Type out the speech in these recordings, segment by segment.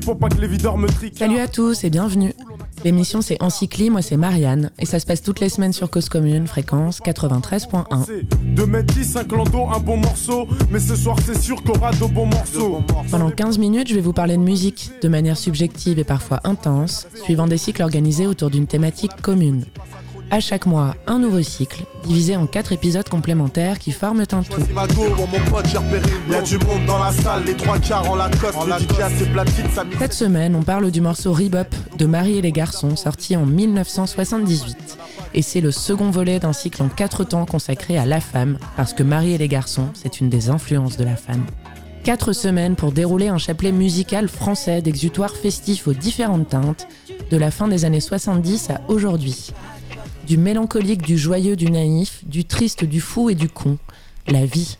pour pas que les videurs me triquent. Salut à tous et bienvenue. L'émission c'est Encycli, moi c'est Marianne et ça se passe toutes les semaines sur Cause Commune, fréquence 93.1. De 10, un clando, un bon morceau, mais ce soir c'est sûr qu'on aura de bons morceaux. Pendant 15 minutes, je vais vous parler de musique, de manière subjective et parfois intense, suivant des cycles organisés autour d'une thématique commune. À chaque mois, un nouveau cycle, divisé en quatre épisodes complémentaires qui forment un tout. Cette semaine, on parle du morceau Rebop de Marie et les garçons, sorti en 1978. Et c'est le second volet d'un cycle en quatre temps consacré à la femme, parce que Marie et les garçons, c'est une des influences de la femme. Quatre semaines pour dérouler un chapelet musical français d'exutoires festifs aux différentes teintes, de la fin des années 70 à aujourd'hui du mélancolique, du joyeux, du naïf, du triste, du fou et du con, la vie.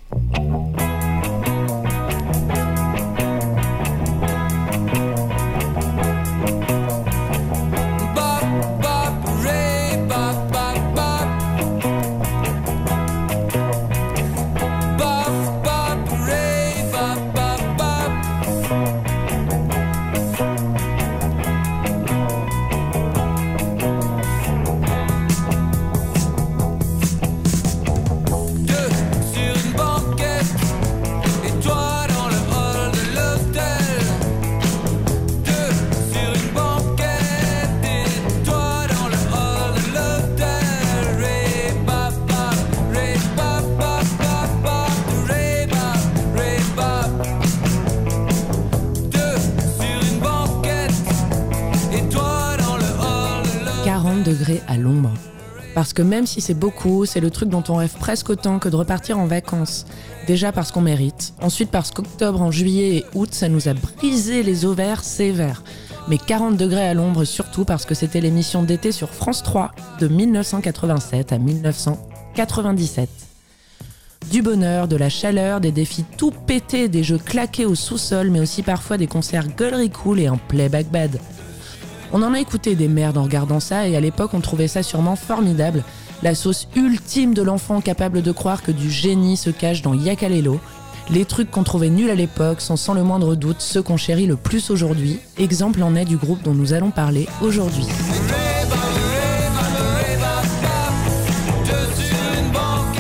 Parce que même si c'est beaucoup, c'est le truc dont on rêve presque autant que de repartir en vacances. Déjà parce qu'on mérite, ensuite parce qu'octobre, en juillet et août, ça nous a brisé les ovaires sévères. Mais 40 degrés à l'ombre surtout parce que c'était l'émission d'été sur France 3 de 1987 à 1997. Du bonheur, de la chaleur, des défis tout pétés, des jeux claqués au sous-sol, mais aussi parfois des concerts gueulerie cool et en playback bad. On en a écouté des merdes en regardant ça et à l'époque on trouvait ça sûrement formidable, la sauce ultime de l'enfant capable de croire que du génie se cache dans Yakalelo. Les trucs qu'on trouvait nuls à l'époque sont sans le moindre doute ceux qu'on chérit le plus aujourd'hui. Exemple en est du groupe dont nous allons parler aujourd'hui.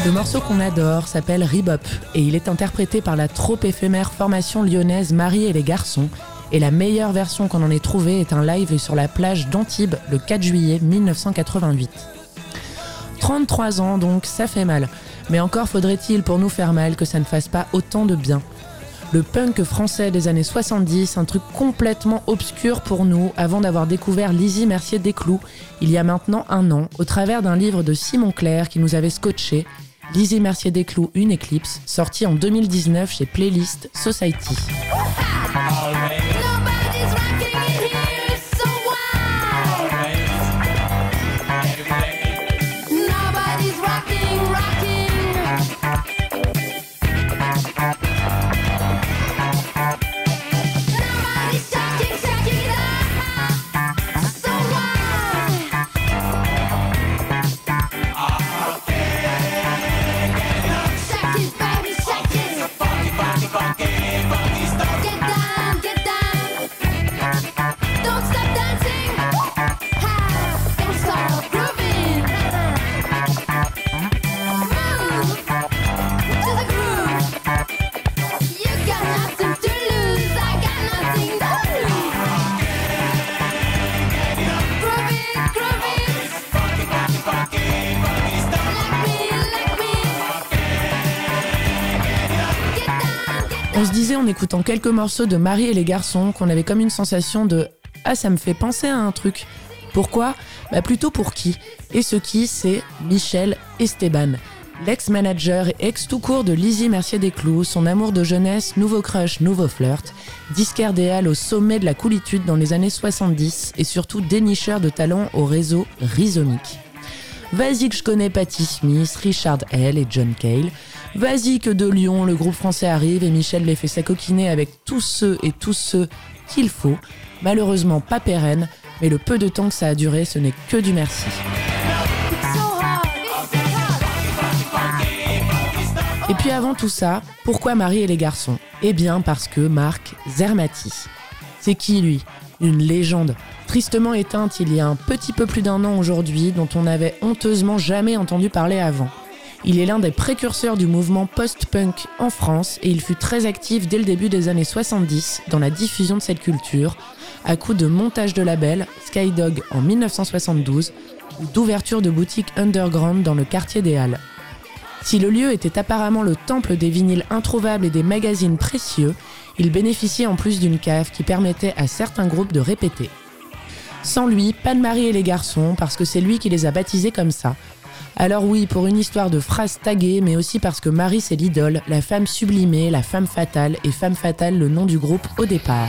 Le morceau qu'on adore s'appelle Rebop et il est interprété par la trop éphémère formation lyonnaise Marie et les garçons et la meilleure version qu'on en ait trouvée est un live sur la plage d'Antibes le 4 juillet 1988. 33 ans donc, ça fait mal. Mais encore faudrait-il pour nous faire mal que ça ne fasse pas autant de bien. Le punk français des années 70, un truc complètement obscur pour nous avant d'avoir découvert Lizzie Mercier Desclous il y a maintenant un an au travers d'un livre de Simon Clair qui nous avait scotché Lizzie Mercier Desclous Une éclipse, sorti en 2019 chez Playlist Society. En écoutant quelques morceaux de Marie et les garçons qu'on avait comme une sensation de Ah, ça me fait penser à un truc. Pourquoi? Bah plutôt pour qui? Et ce qui, c'est Michel Esteban, l'ex-manager et ex-tout court de Lizzie Mercier Desclous, son amour de jeunesse, nouveau crush, nouveau flirt, disquaire des au sommet de la coolitude dans les années 70 et surtout dénicheur de talent au réseau rhizomique. Vas-y que je connais Patti Smith, Richard L et John Cale, Vas-y que de Lyon, le groupe français arrive et Michel les fait s'acoquiner avec tous ceux et tous ceux qu'il faut. Malheureusement pas pérenne, mais le peu de temps que ça a duré, ce n'est que du merci. Et puis avant tout ça, pourquoi Marie et les garçons? Eh bien parce que Marc Zermati. C'est qui lui? Une légende. Tristement éteinte il y a un petit peu plus d'un an aujourd'hui, dont on n'avait honteusement jamais entendu parler avant. Il est l'un des précurseurs du mouvement post-punk en France et il fut très actif dès le début des années 70 dans la diffusion de cette culture, à coup de montage de label, Skydog en 1972, ou d'ouverture de boutiques underground dans le quartier des Halles. Si le lieu était apparemment le temple des vinyles introuvables et des magazines précieux, il bénéficiait en plus d'une cave qui permettait à certains groupes de répéter. Sans lui, pas de Marie et les garçons, parce que c'est lui qui les a baptisés comme ça, alors oui, pour une histoire de phrases taguées, mais aussi parce que Marie c'est l'idole, la femme sublimée, la femme fatale, et femme fatale le nom du groupe au départ.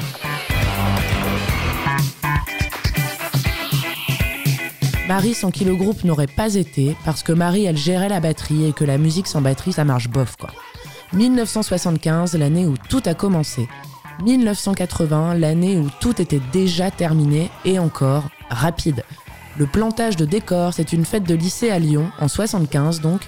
Marie sans qui le groupe n'aurait pas été, parce que Marie elle gérait la batterie et que la musique sans batterie ça marche bof quoi. 1975, l'année où tout a commencé. 1980, l'année où tout était déjà terminé et encore rapide. Le plantage de décors, c'est une fête de lycée à Lyon, en 75 donc,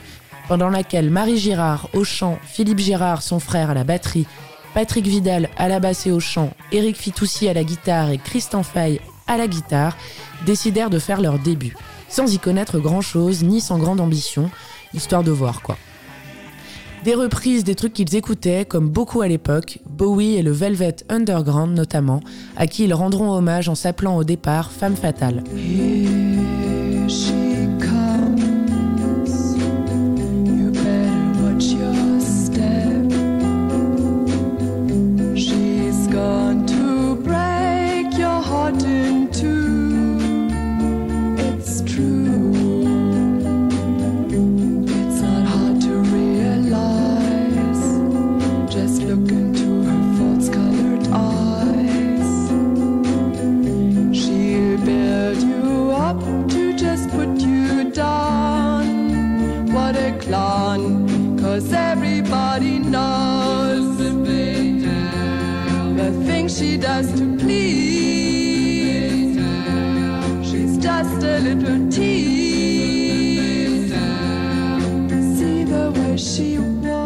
pendant laquelle Marie Girard au chant, Philippe Girard, son frère, à la batterie, Patrick Vidal à la basse et au chant, Eric Fitoussi à la guitare et Christian Fay à la guitare, décidèrent de faire leur début, sans y connaître grand-chose ni sans grande ambition, histoire de voir quoi. Des reprises des trucs qu'ils écoutaient, comme beaucoup à l'époque, Bowie et le Velvet Underground notamment, à qui ils rendront hommage en s'appelant au départ Femme Fatale.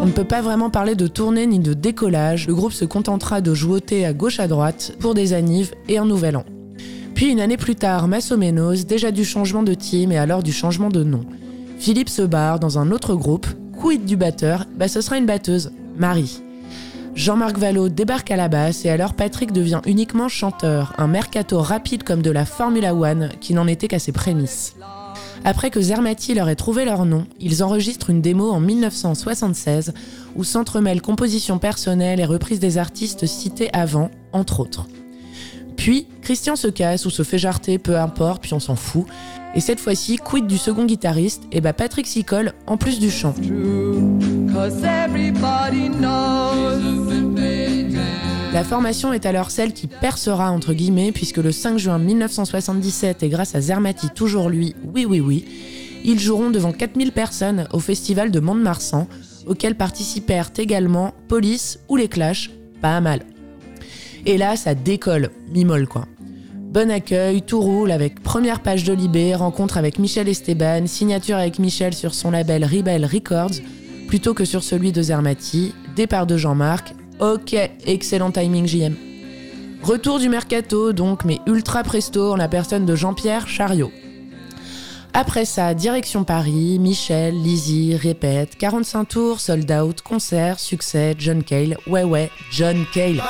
On ne peut pas vraiment parler de tournée ni de décollage, le groupe se contentera de jouer à gauche à droite pour des annives et un nouvel an. Puis une année plus tard, Massomenos, déjà du changement de team et alors du changement de nom. Philippe se barre dans un autre groupe, quid du batteur, bah ce sera une batteuse, Marie. Jean-Marc Vallot débarque à la basse et alors Patrick devient uniquement chanteur, un mercato rapide comme de la Formula One qui n'en était qu'à ses prémices. Après que Zermati leur ait trouvé leur nom, ils enregistrent une démo en 1976 où s'entremêlent compositions personnelles et reprises des artistes cités avant, entre autres. Puis, Christian se casse ou se fait jarter, peu importe, puis on s'en fout. Et cette fois-ci, quid du second guitariste, et bah Patrick s'y colle en plus du chant. La formation est alors celle qui percera entre guillemets puisque le 5 juin 1977 et grâce à Zermati toujours lui, oui oui oui, ils joueront devant 4000 personnes au festival de Mont-de-Marsan auquel participèrent également Police ou les Clash, pas mal. Et là ça décolle, mimole quoi. Bon accueil, tout roule avec première page de Libé, rencontre avec Michel Esteban, signature avec Michel sur son label Rebel Records, plutôt que sur celui de Zermati, départ de Jean-Marc, Ok, excellent timing JM. Retour du mercato donc, mais ultra presto en la personne de Jean-Pierre Chariot. Après ça, direction Paris, Michel, Lizzie, répète, 45 tours, sold out, concert, succès, John Cale, ouais ouais, John Cale.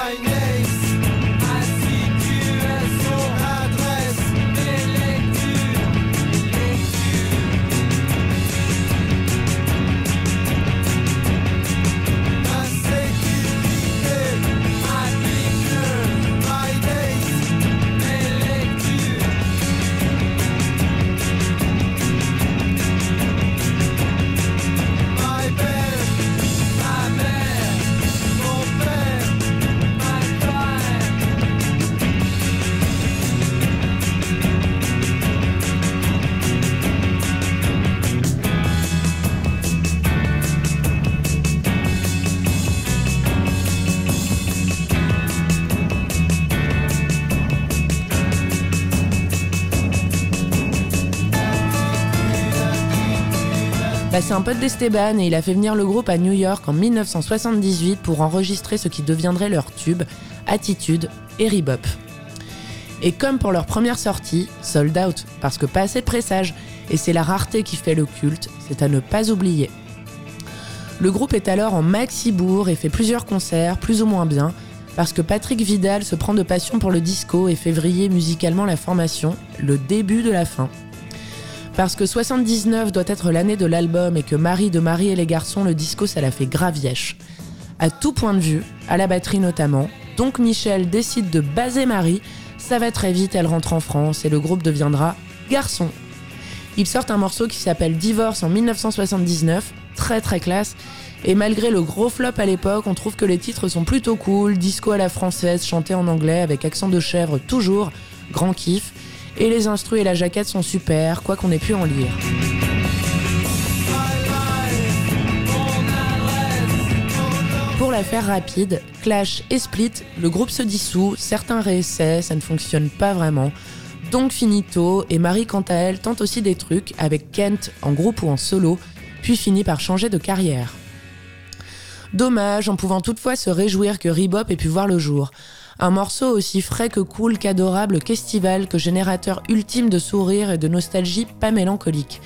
C'est un pote d'Esteban et il a fait venir le groupe à New York en 1978 pour enregistrer ce qui deviendrait leur tube, Attitude, et Rebop. Et comme pour leur première sortie, sold out, parce que pas assez de pressage, et c'est la rareté qui fait le culte, c'est à ne pas oublier. Le groupe est alors en maxi bourg et fait plusieurs concerts, plus ou moins bien, parce que Patrick Vidal se prend de passion pour le disco et fait vriller musicalement la formation, le début de la fin. Parce que 79 doit être l'année de l'album et que Marie de Marie et les garçons, le disco, ça la fait gravièche. À tout point de vue, à la batterie notamment, donc Michel décide de baser Marie, ça va très vite, elle rentre en France et le groupe deviendra Garçon. Ils sortent un morceau qui s'appelle Divorce en 1979, très très classe, et malgré le gros flop à l'époque, on trouve que les titres sont plutôt cool, disco à la française, chanté en anglais avec accent de chèvre toujours, grand kiff, et les instrus et la jaquette sont super, quoi qu'on ait pu en lire. Pour la faire rapide, Clash et Split, le groupe se dissout, certains réessaient, ça ne fonctionne pas vraiment. Donc finito, et Marie quant à elle tente aussi des trucs avec Kent en groupe ou en solo, puis finit par changer de carrière. Dommage, en pouvant toutefois se réjouir que Rebop ait pu voir le jour. Un morceau aussi frais que cool, qu'adorable, qu'estival, que générateur ultime de sourire et de nostalgie pas mélancolique.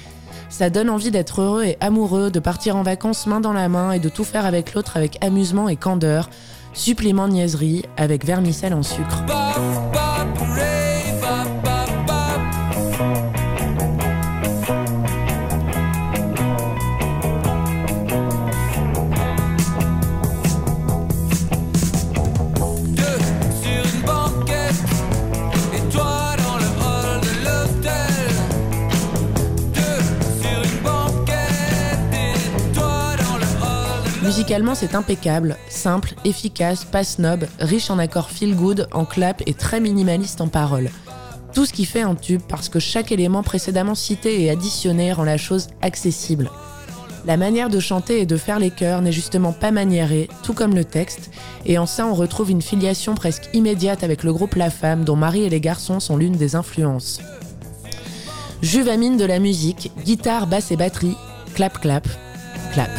Ça donne envie d'être heureux et amoureux, de partir en vacances main dans la main et de tout faire avec l'autre avec amusement et candeur. Supplément niaiserie avec vermicelle en sucre. Musicalement, c'est impeccable, simple, efficace, pas snob, riche en accords feel good, en clap et très minimaliste en paroles. Tout ce qui fait un tube parce que chaque élément précédemment cité et additionné rend la chose accessible. La manière de chanter et de faire les chœurs n'est justement pas maniérée, tout comme le texte, et en ça on retrouve une filiation presque immédiate avec le groupe La Femme dont Marie et les garçons sont l'une des influences. Juvamine de la musique, guitare, basse et batterie, clap clap, clap.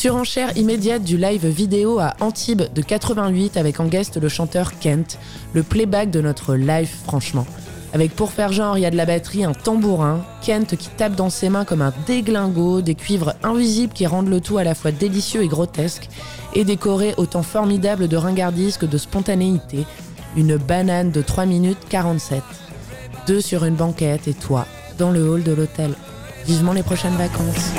Surenchère immédiate du live vidéo à Antibes de 88 avec en guest le chanteur Kent, le playback de notre live franchement. Avec pour faire genre, il y a de la batterie, un tambourin, Kent qui tape dans ses mains comme un déglingo, des cuivres invisibles qui rendent le tout à la fois délicieux et grotesque, et décoré autant formidable de ringardise que de spontanéité, une banane de 3 minutes 47. Deux sur une banquette et toi, dans le hall de l'hôtel. Vivement les prochaines vacances.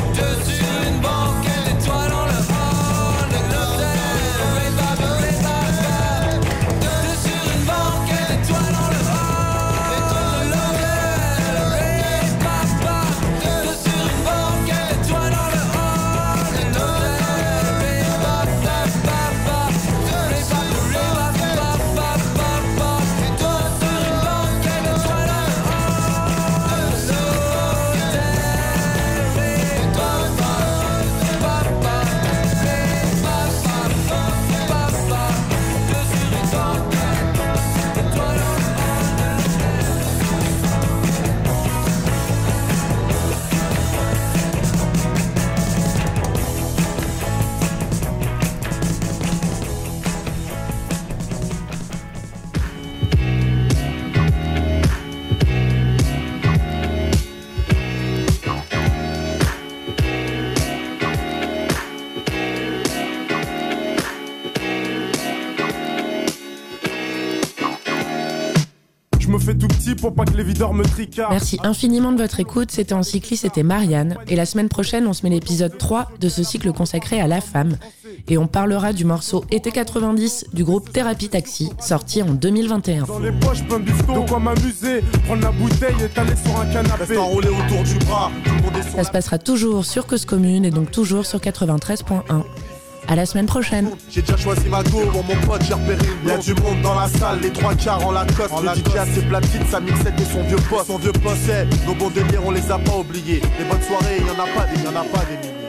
Pour pas que les videurs me Merci infiniment de votre écoute. C'était en cycliste, c'était Marianne. Et la semaine prochaine, on se met l'épisode 3 de ce cycle consacré à la femme. Et on parlera du morceau Été 90 du groupe Thérapie Taxi, sorti en 2021. Dans les poches, plein de quoi m'amuser. Prendre la bouteille et t'aller sur un canapé. autour du bras. Ça se passera toujours sur Cause Commune et donc toujours sur 93.1. À la semaine prochaine. J'ai déjà choisi ma go, mon pote, j'ai repéré Il y a du monde dans la salle, les trois quarts en la coste. En le DJ a ses platines, sa mixette et son vieux poste. Son vieux poste, nos bons délires, on les a pas oubliés. Les bonnes soirées, y en a pas des, y en a pas des